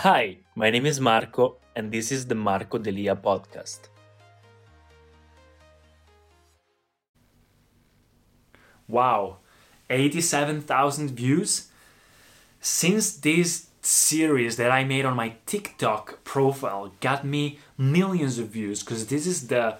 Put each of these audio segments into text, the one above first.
Hi, my name is Marco, and this is the Marco Delia podcast. Wow, 87,000 views? Since this series that I made on my TikTok profile got me millions of views, because this is the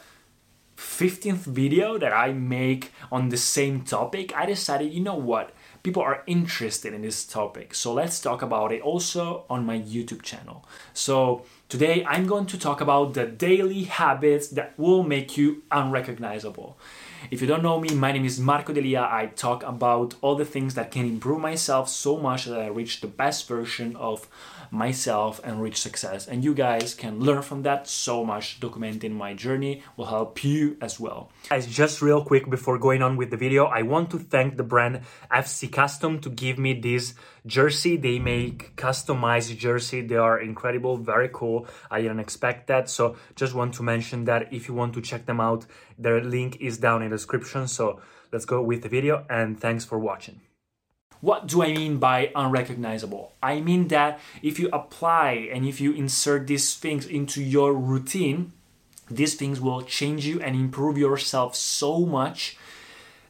15th video that I make on the same topic, I decided, you know what? People are interested in this topic, so let's talk about it also on my YouTube channel. So, today I'm going to talk about the daily habits that will make you unrecognizable. If you don't know me, my name is Marco Delia. I talk about all the things that can improve myself so much that I reach the best version of myself and reach success. And you guys can learn from that so much. Documenting my journey will help you as well. Guys, just real quick before going on with the video, I want to thank the brand FC Custom to give me this jersey. They make customized jersey. They are incredible, very cool. I didn't expect that. So just want to mention that if you want to check them out, their link is down in the description. So let's go with the video and thanks for watching. What do I mean by unrecognizable? I mean that if you apply and if you insert these things into your routine, these things will change you and improve yourself so much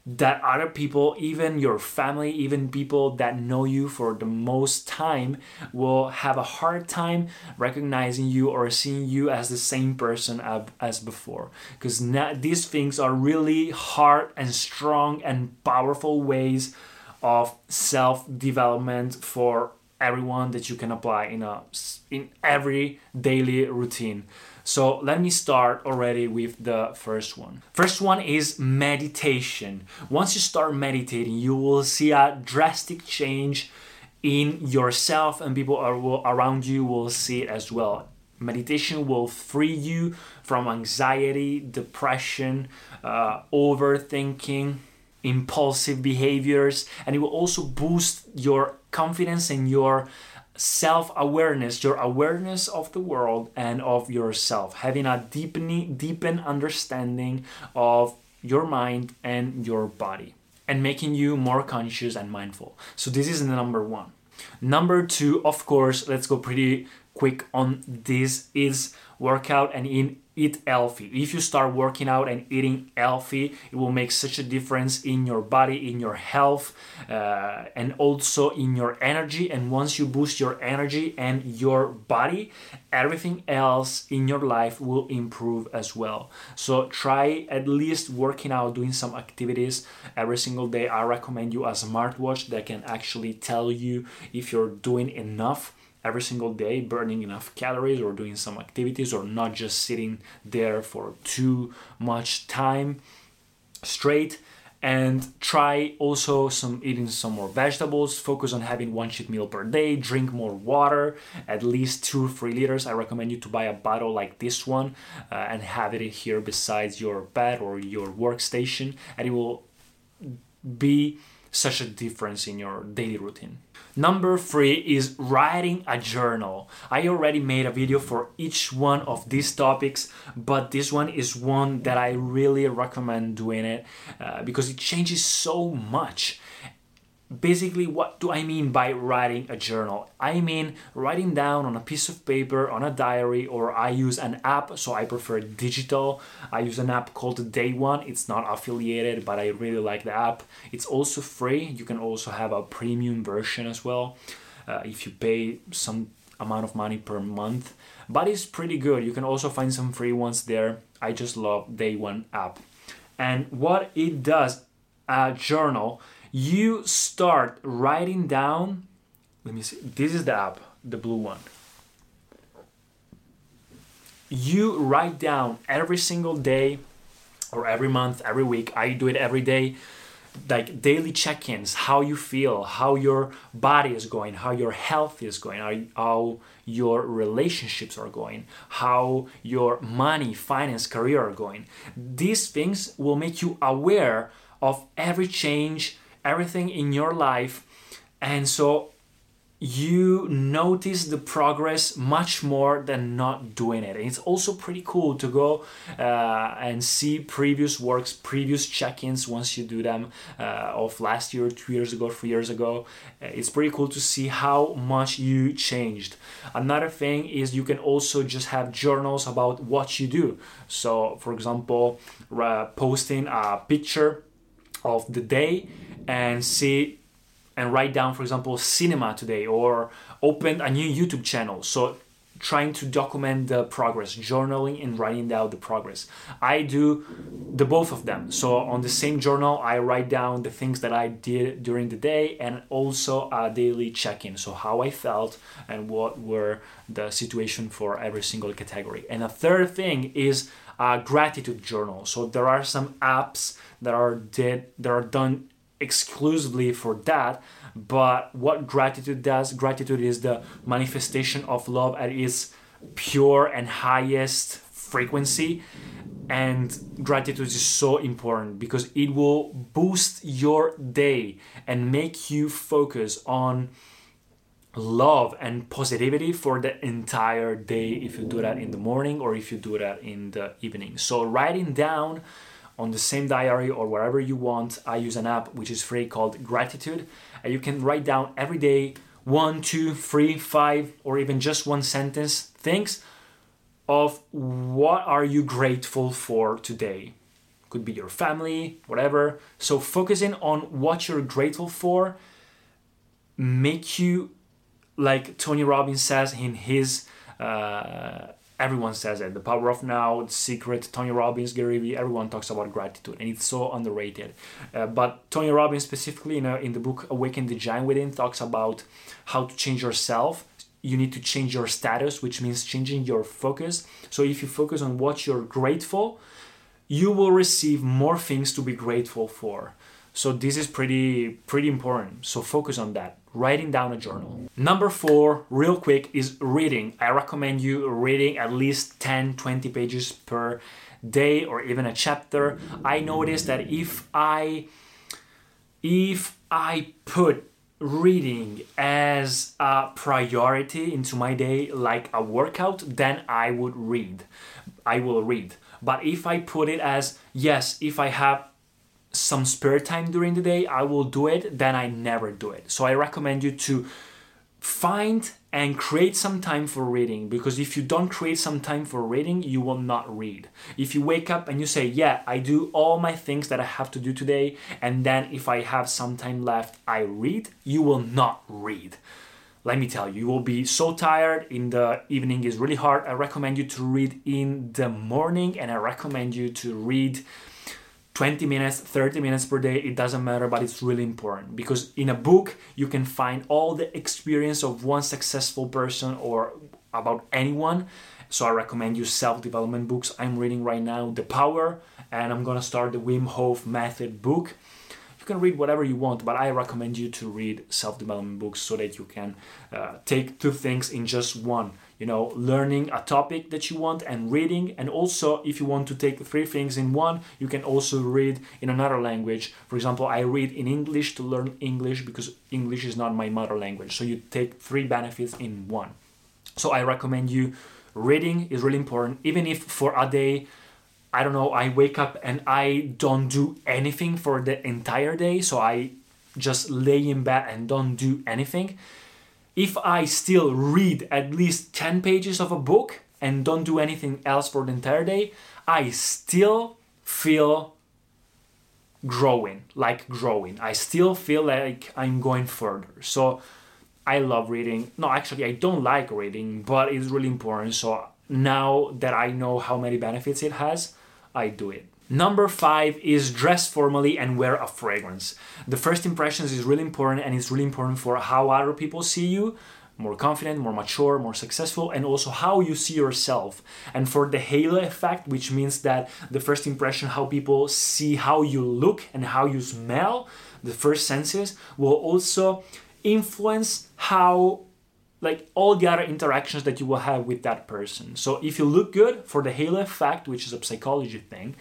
that other people, even your family, even people that know you for the most time, will have a hard time recognizing you or seeing you as the same person as before. Because these things are really hard and strong and powerful ways of self development for everyone that you can apply in a in every daily routine. So let me start already with the first one. First one is meditation. Once you start meditating, you will see a drastic change in yourself and people around you will see it as well. Meditation will free you from anxiety, depression, uh, overthinking, impulsive behaviors, and it will also boost your confidence and your self awareness, your awareness of the world and of yourself, having a deepening, deepened understanding of your mind and your body, and making you more conscious and mindful. So, this is number one. Number two, of course, let's go pretty quick on this is workout and in eat healthy. If you start working out and eating healthy, it will make such a difference in your body, in your health, uh, and also in your energy. And once you boost your energy and your body, everything else in your life will improve as well. So try at least working out, doing some activities every single day. I recommend you a smartwatch that can actually tell you if you're doing enough every single day burning enough calories or doing some activities or not just sitting there for too much time straight and try also some eating some more vegetables focus on having one cheat meal per day drink more water at least two or three liters. I recommend you to buy a bottle like this one uh, and have it here besides your bed or your workstation and it will be such a difference in your daily routine. Number three is writing a journal. I already made a video for each one of these topics, but this one is one that I really recommend doing it uh, because it changes so much basically what do i mean by writing a journal? I mean writing down on a piece of paper on a diary or i use an app so i prefer digital. I use an app called day one. It's not affiliated but i really like the app. It's also free. You can also have a premium version as well uh, if you pay some amount of money per month. But it's pretty good. You can also find some free ones there. I just love day one app. And what it does a journal you start writing down let me see this is the app the blue one. You write down every single day or every month every week i do it every day like daily check-ins how you feel how your body is going how your health is going how, your relationships are going how your money finance career are going. These things will make you aware of every change everything in your life and so you notice the progress much more than not doing it. And it's also pretty cool to go uh, and see previous works, previous check ins once you do them uh, of last year, two years ago, three years ago. Uh, it's pretty cool to see how much you changed. Another thing is you can also just have journals about what you do. So, for example, uh, posting a picture of the day and see and write down, for example, cinema today or open a new YouTube channel. So trying to document the progress, journaling and writing down the progress. I do the both of them. So on the same journal, I write down the things that I did during the day and also a daily check-in. So how I felt and what were the situation for every single category. And a third thing is a gratitude journal. So there are some apps that are did that are done exclusively for that but what gratitude does gratitude is the manifestation of love at its pure and highest frequency. And gratitude is so important because it will boost your day and make you focus on love and positivity for the entire day if you do that in the morning or if you do that in the evening. So writing down on the same diary or wherever you want. I use an app which is free called Gratitude, and you can write down every day one, two, three, five, or even just one sentence things of what are you grateful for today. Could be your family, whatever. So focusing on what you're grateful for make you like Tony Robbins says in his uh, everyone says it. The power of now, the secret, Tony Robbins, Gary Vee, everyone talks about gratitude, and it's so underrated. Uh, but Tony Robbins, specifically in, a, in the book Awaken the Giant Within, talks about how to change yourself. You need to change your status, which means changing your focus. So if you focus on what you're grateful, you will receive more things to be grateful for. So this is pretty pretty important. So focus on that. Writing down a journal. Number 4, real quick is reading. I recommend you reading at least 10 20 pages per day or even a chapter. I noticed that if I if I put reading as a priority into my day like a workout, then I would read. I will read. But if I put it as yes, if I have some spare time during the day, I will do it, then I never do it. So I recommend you to find and create some time for reading because if you don't create some time for reading, you will not read. If you wake up and you say, Yeah, I do all my things that I have to do today, and then if I have some time left, I read, you will not read. Let me tell you, you will be so tired. In the evening is really hard. I recommend you to read in the morning, and I recommend you to read 20 minutes, 30 minutes per day, it doesn't matter, but it's really important because in a book you can find all the experience of one successful person or about anyone. So I recommend you self-development books. I'm reading right now The Power and I'm gonna start the Wim Hof Method book. You can read whatever you want, but I recommend you to read self-development books so that you can uh, take two things in just one you know learning a topic that you want and reading. And also if you want to take three things in one you can also read in another language. For example i read in english to learn english because english is not my mother language. So you take three benefits in one. So i recommend you reading is really important. Even if for a day i don't know i wake up and i don't do anything for the entire day. So i just lay in bed and don't do anything if I still read at least 10 pages of a book and don't do anything else for the entire day, I still feel growing, like growing. I still feel like I'm going further. So I love reading. No, actually, I don't like reading, but it's really important. So now that I know how many benefits it has, I do it. Number five is dress formally and wear a fragrance. The first impressions is really important and it's really important for how other people see you more confident, more mature, more successful, and also how you see yourself. And for the halo effect, which means that the first impression, how people see how you look and how you smell, the first senses, will also influence how like all the other interactions that you will have with that person. So if you look good for the halo effect, which is a psychology thing,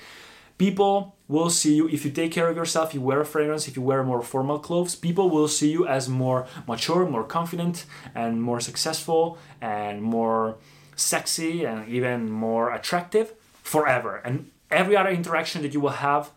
people will see you if you take care of yourself you wear a fragrance if you wear more formal clothes people will see you as more mature more confident and more successful and more sexy and even more attractive forever. And every other interaction that you will have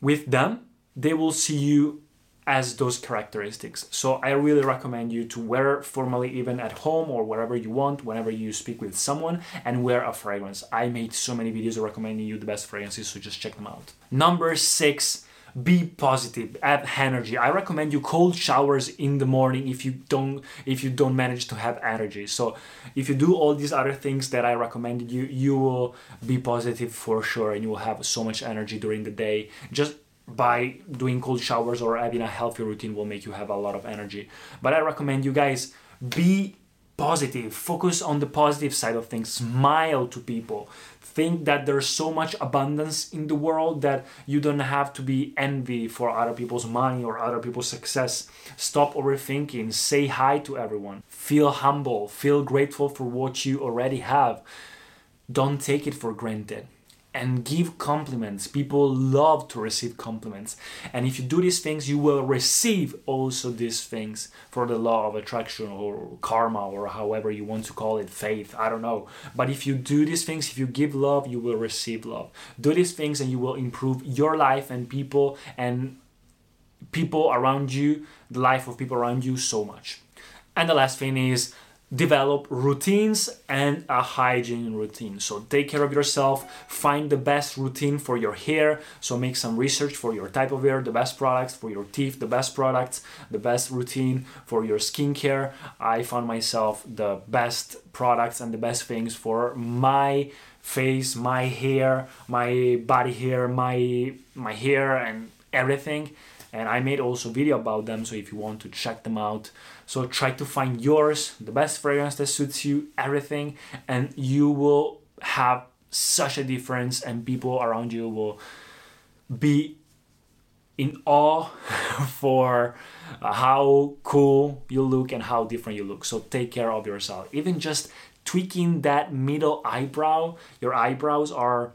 with them they will see you as those characteristics. So I really recommend you to wear formally even at home or wherever you want, whenever you speak with someone, and wear a fragrance. I made so many videos recommending you the best fragrances, so just check them out. Number six, be positive add energy i recommend you cold showers in the morning if you don't if you don't manage to have energy so if you do all these other things that i recommended you you will be positive for sure and you will have so much energy during the day just by doing cold showers or having a healthy routine will make you have a lot of energy. But I recommend you guys be positive, focus on the positive side of things, smile to people. Think that there's so much abundance in the world that you don't have to be envy for other people's money or other people's success. Stop overthinking, say hi to everyone. Feel humble, feel grateful for what you already have. Don't take it for granted and give compliments. People love to receive compliments. And if you do these things, you will receive also these things for the law of attraction or karma or however you want to call it, faith, I don't know. But if you do these things, if you give love, you will receive love. Do these things and you will improve your life and people and people around you, the life of people around you so much. And the last thing is develop routines and a hygiene routine. So take care of yourself, find the best routine for your hair. So make some research for your type of hair, the best products for your teeth, the best products, the best routine for your skincare. I found myself the best products and the best things for my face, my hair, my body hair, my my hair and everything and I made also video about them so if you want to check them out. So try to find yours the best fragrance that suits you everything and you will have such a difference and people around you will be in awe for how cool you look and how different you look. So take care of yourself. Even just tweaking that middle eyebrow your eyebrows are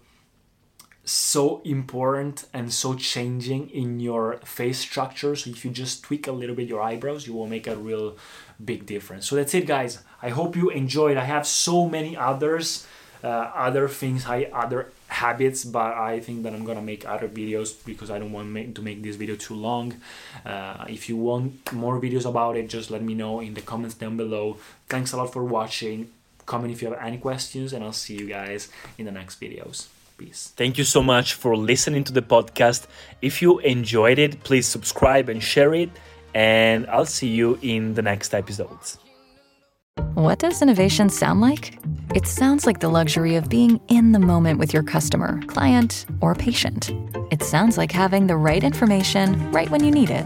so important and so changing in your face structure. So if you just tweak a little bit your eyebrows, you will make a real big difference. So that's it, guys. I hope you enjoyed. I have so many others, uh, other things, I other habits, but I think that I'm gonna make other videos because I don't want make, to make this video too long. Uh, if you want more videos about it, just let me know in the comments down below. Thanks a lot for watching. Comment if you have any questions, and I'll see you guys in the next videos. Peace. Thank you so much for listening to the podcast. If you enjoyed it, please subscribe and share it. And I'll see you in the next episodes. What does innovation sound like? It sounds like the luxury of being in the moment with your customer, client, or patient. It sounds like having the right information right when you need it.